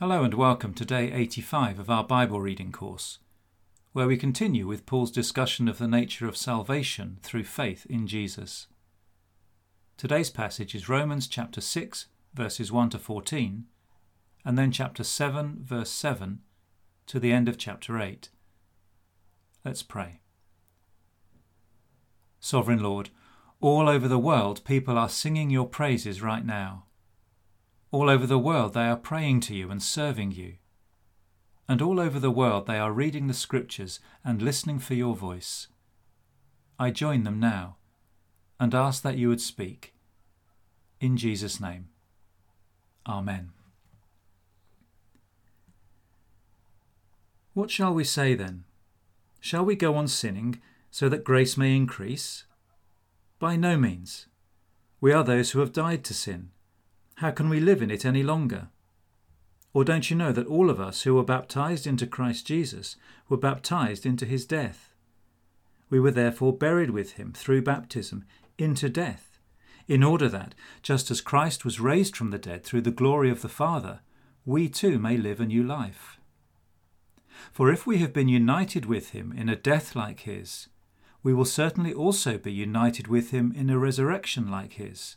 Hello and welcome to day 85 of our Bible reading course, where we continue with Paul's discussion of the nature of salvation through faith in Jesus. Today's passage is Romans chapter 6, verses 1 to 14, and then chapter 7, verse 7 to the end of chapter 8. Let's pray. Sovereign Lord, all over the world people are singing your praises right now. All over the world they are praying to you and serving you. And all over the world they are reading the Scriptures and listening for your voice. I join them now and ask that you would speak. In Jesus' name. Amen. What shall we say then? Shall we go on sinning so that grace may increase? By no means. We are those who have died to sin. How can we live in it any longer? Or don't you know that all of us who were baptized into Christ Jesus were baptized into his death? We were therefore buried with him through baptism into death, in order that, just as Christ was raised from the dead through the glory of the Father, we too may live a new life. For if we have been united with him in a death like his, we will certainly also be united with him in a resurrection like his.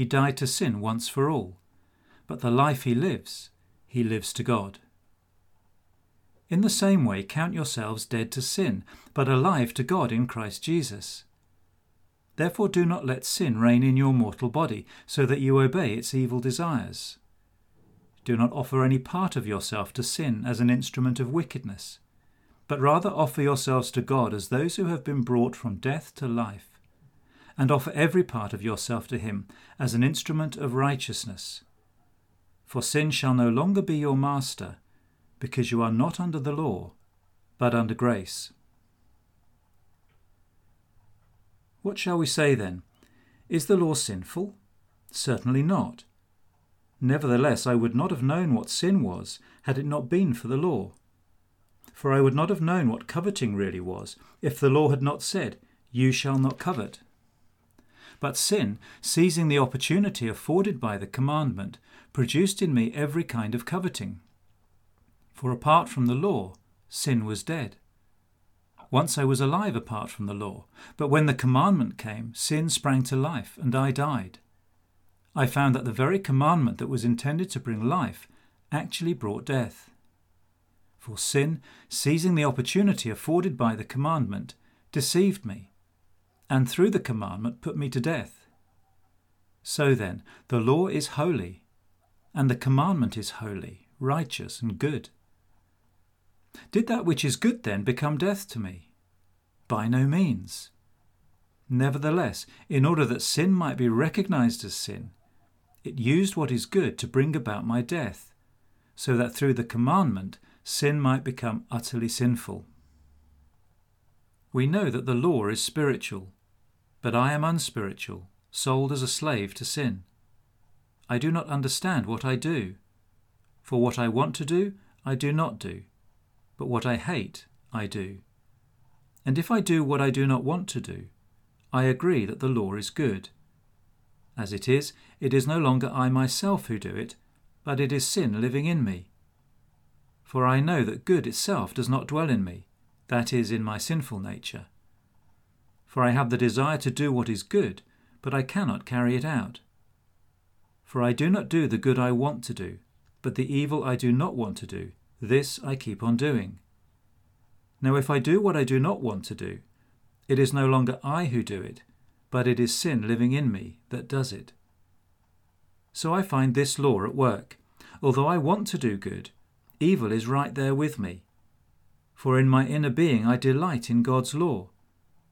he died to sin once for all, but the life he lives, he lives to God. In the same way, count yourselves dead to sin, but alive to God in Christ Jesus. Therefore, do not let sin reign in your mortal body, so that you obey its evil desires. Do not offer any part of yourself to sin as an instrument of wickedness, but rather offer yourselves to God as those who have been brought from death to life and offer every part of yourself to him as an instrument of righteousness. For sin shall no longer be your master, because you are not under the law, but under grace. What shall we say then? Is the law sinful? Certainly not. Nevertheless, I would not have known what sin was had it not been for the law. For I would not have known what coveting really was if the law had not said, You shall not covet. But sin, seizing the opportunity afforded by the commandment, produced in me every kind of coveting. For apart from the law, sin was dead. Once I was alive apart from the law, but when the commandment came, sin sprang to life, and I died. I found that the very commandment that was intended to bring life actually brought death. For sin, seizing the opportunity afforded by the commandment, deceived me and through the commandment put me to death. So then, the law is holy, and the commandment is holy, righteous, and good. Did that which is good then become death to me? By no means. Nevertheless, in order that sin might be recognized as sin, it used what is good to bring about my death, so that through the commandment sin might become utterly sinful. We know that the law is spiritual, but I am unspiritual, sold as a slave to sin. I do not understand what I do. For what I want to do, I do not do, but what I hate, I do. And if I do what I do not want to do, I agree that the law is good. As it is, it is no longer I myself who do it, but it is sin living in me. For I know that good itself does not dwell in me, that is, in my sinful nature for I have the desire to do what is good, but I cannot carry it out. For I do not do the good I want to do, but the evil I do not want to do, this I keep on doing. Now, if I do what I do not want to do, it is no longer I who do it, but it is sin living in me that does it. So I find this law at work. Although I want to do good, evil is right there with me. For in my inner being I delight in God's law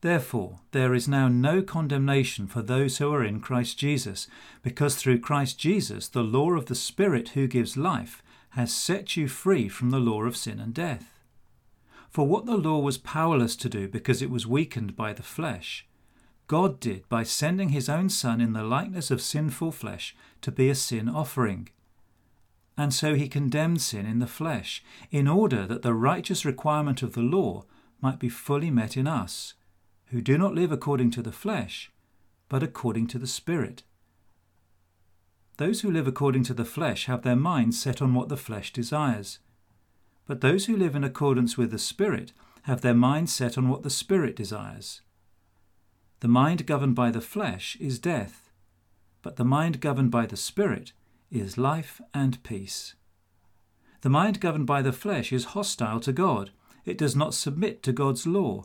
Therefore, there is now no condemnation for those who are in Christ Jesus, because through Christ Jesus the law of the Spirit who gives life has set you free from the law of sin and death. For what the law was powerless to do because it was weakened by the flesh, God did by sending his own Son in the likeness of sinful flesh to be a sin offering. And so he condemned sin in the flesh, in order that the righteous requirement of the law might be fully met in us, who do not live according to the flesh, but according to the Spirit. Those who live according to the flesh have their minds set on what the flesh desires. But those who live in accordance with the Spirit have their minds set on what the Spirit desires. The mind governed by the flesh is death, but the mind governed by the Spirit is life and peace. The mind governed by the flesh is hostile to God. It does not submit to God's law,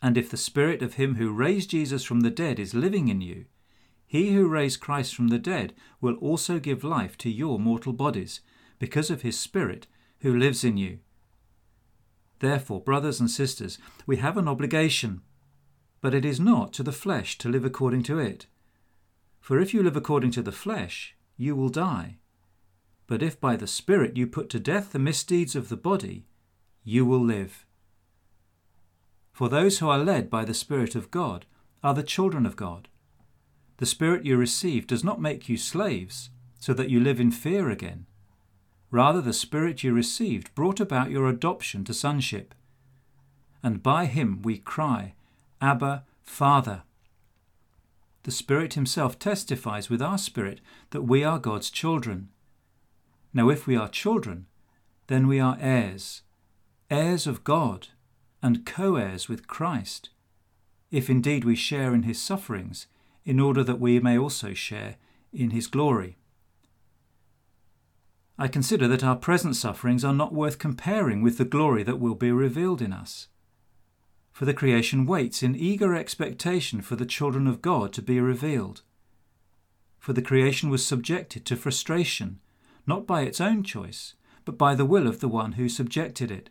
And if the Spirit of Him who raised Jesus from the dead is living in you, He who raised Christ from the dead will also give life to your mortal bodies, because of His Spirit who lives in you. Therefore, brothers and sisters, we have an obligation, but it is not to the flesh to live according to it. For if you live according to the flesh, you will die. But if by the Spirit you put to death the misdeeds of the body, you will live. For those who are led by the Spirit of God are the children of God. The Spirit you receive does not make you slaves, so that you live in fear again. Rather, the Spirit you received brought about your adoption to sonship. And by him we cry, Abba, Father. The Spirit Himself testifies with our spirit that we are God's children. Now, if we are children, then we are heirs, heirs of God, and co heirs with Christ, if indeed we share in His sufferings, in order that we may also share in His glory. I consider that our present sufferings are not worth comparing with the glory that will be revealed in us for the creation waits in eager expectation for the children of God to be revealed. For the creation was subjected to frustration, not by its own choice, but by the will of the one who subjected it,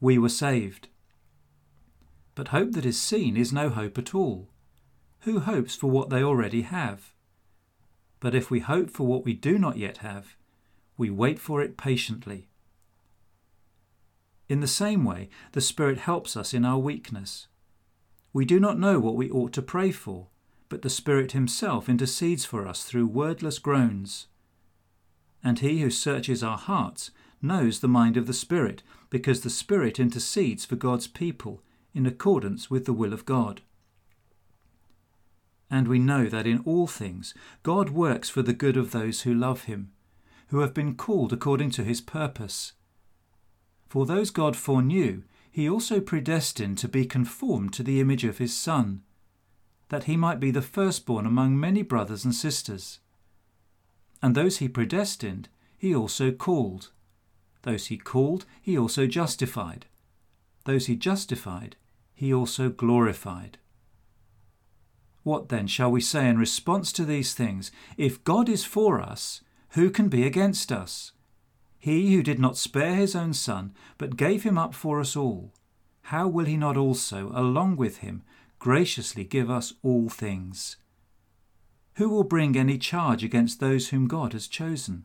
we were saved. But hope that is seen is no hope at all. Who hopes for what they already have? But if we hope for what we do not yet have, we wait for it patiently. In the same way, the Spirit helps us in our weakness. We do not know what we ought to pray for, but the Spirit Himself intercedes for us through wordless groans. And He who searches our hearts knows the mind of the Spirit, because the Spirit intercedes for God's people in accordance with the will of God. And we know that in all things God works for the good of those who love Him, who have been called according to His purpose. For those God foreknew, he also predestined to be conformed to the image of his Son, that he might be the firstborn among many brothers and sisters. And those he predestined, he also called. Those he called, he also justified. Those he justified, he also glorified. What then shall we say in response to these things? If God is for us, who can be against us? He who did not spare his own Son, but gave him up for us all, how will he not also, along with him, graciously give us all things? Who will bring any charge against those whom God has chosen?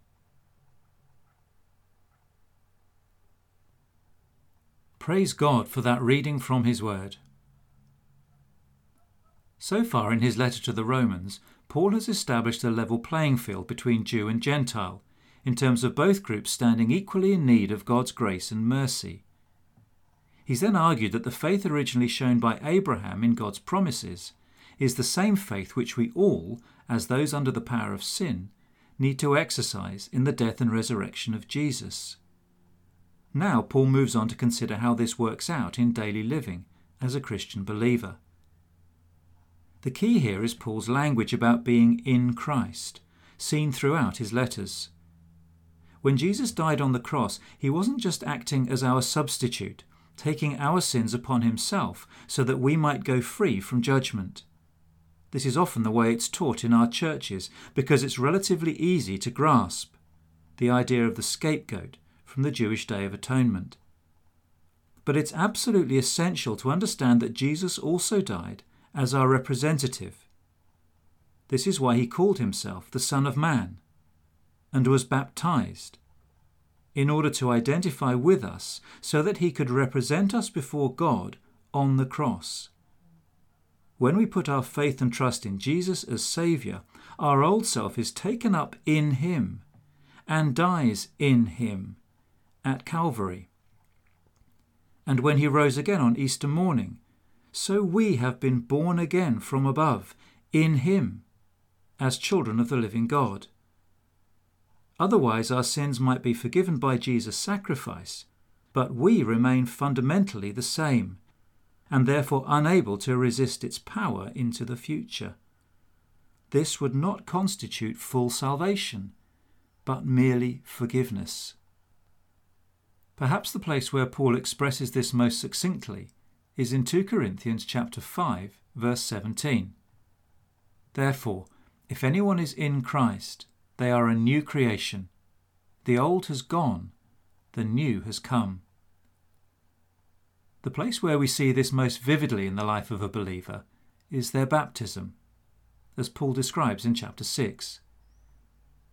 Praise God for that reading from His Word. So far in his letter to the Romans, Paul has established a level playing field between Jew and Gentile in terms of both groups standing equally in need of God's grace and mercy. He's then argued that the faith originally shown by Abraham in God's promises is the same faith which we all, as those under the power of sin, need to exercise in the death and resurrection of Jesus. Now, Paul moves on to consider how this works out in daily living as a Christian believer. The key here is Paul's language about being in Christ, seen throughout his letters. When Jesus died on the cross, he wasn't just acting as our substitute, taking our sins upon himself so that we might go free from judgment. This is often the way it's taught in our churches because it's relatively easy to grasp the idea of the scapegoat from the Jewish Day of Atonement. But it's absolutely essential to understand that Jesus also died as our representative. This is why he called himself the Son of Man and was baptized, in order to identify with us so that he could represent us before God on the cross. When we put our faith and trust in Jesus as Saviour, our old self is taken up in Him and dies in Him at Calvary. And when He rose again on Easter morning, so we have been born again from above in Him as children of the living God. Otherwise, our sins might be forgiven by Jesus' sacrifice, but we remain fundamentally the same, and therefore unable to resist its power into the future. This would not constitute full salvation, but merely forgiveness. Perhaps the place where Paul expresses this most succinctly is in 2 Corinthians chapter 5 verse 17. Therefore, if anyone is in Christ, they are a new creation. The old has gone, the new has come. The place where we see this most vividly in the life of a believer is their baptism, as Paul describes in chapter 6.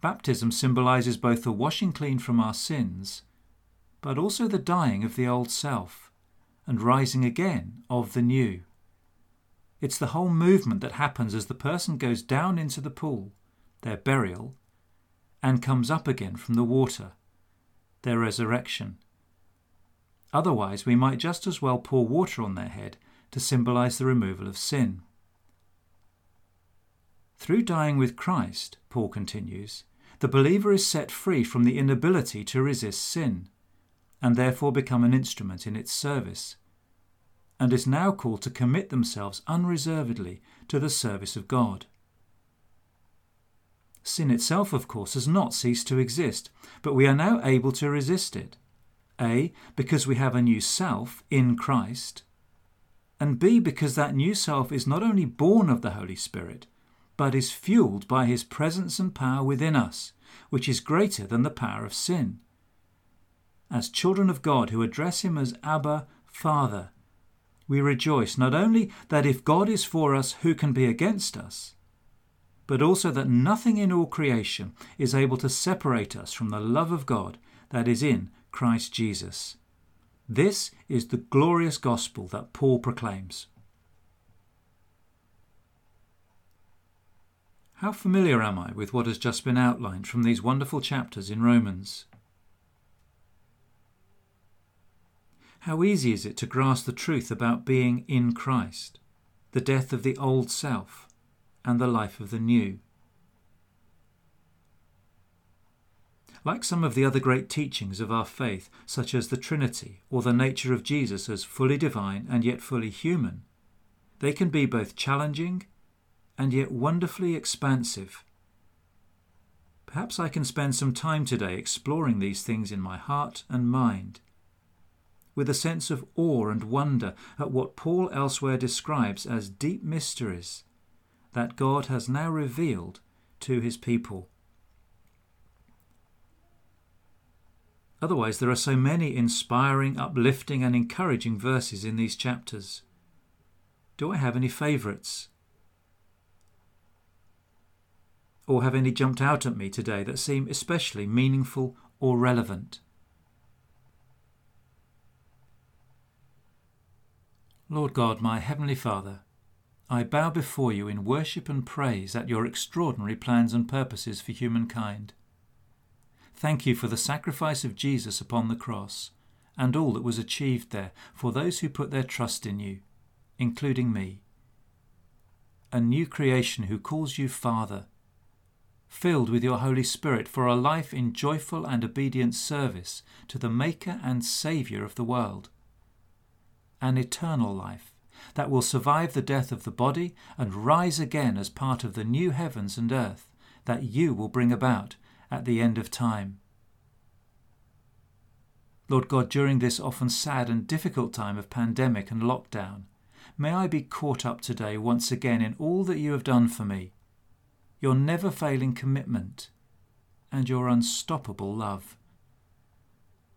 Baptism symbolizes both the washing clean from our sins, but also the dying of the old self and rising again of the new. It's the whole movement that happens as the person goes down into the pool, their burial, and comes up again from the water, their resurrection. Otherwise, we might just as well pour water on their head to symbolize the removal of sin. Through dying with Christ, Paul continues, the believer is set free from the inability to resist sin, and therefore become an instrument in its service, and is now called to commit themselves unreservedly to the service of God. Sin itself, of course, has not ceased to exist, but we are now able to resist it. A, because we have a new self in Christ, and B, because that new self is not only born of the Holy Spirit, but is fueled by his presence and power within us, which is greater than the power of sin. As children of God who address him as Abba, Father, we rejoice not only that if God is for us, who can be against us? but also that nothing in all creation is able to separate us from the love of God that is in Christ Jesus. This is the glorious gospel that Paul proclaims. How familiar am I with what has just been outlined from these wonderful chapters in Romans? How easy is it to grasp the truth about being in Christ, the death of the old self, and the life of the new? Like some of the other great teachings of our faith, such as the Trinity or the nature of Jesus as fully divine and yet fully human, they can be both challenging and yet wonderfully expansive. Perhaps I can spend some time today exploring these things in my heart and mind, with a sense of awe and wonder at what Paul elsewhere describes as deep mysteries that God has now revealed to his people. Otherwise, there are so many inspiring, uplifting, and encouraging verses in these chapters. Do I have any favourites? Or have any jumped out at me today that seem especially meaningful or relevant? Lord God, my Heavenly Father, I bow before you in worship and praise at your extraordinary plans and purposes for humankind. Thank you for the sacrifice of Jesus upon the cross and all that was achieved there for those who put their trust in you, including me. A new creation who calls you Father, filled with your Holy Spirit for a life in joyful and obedient service to the Maker and Saviour of the world. An eternal life that will survive the death of the body and rise again as part of the new heavens and earth that you will bring about at the end of time. Lord God, during this often sad and difficult time of pandemic and lockdown, may I be caught up today once again in all that you have done for me, your never failing commitment, and your unstoppable love.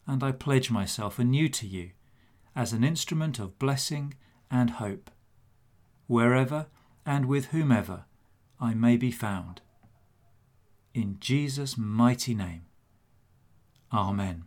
And I pledge myself anew to you as an instrument of blessing and hope, wherever and with whomever I may be found in Jesus' mighty name. Amen.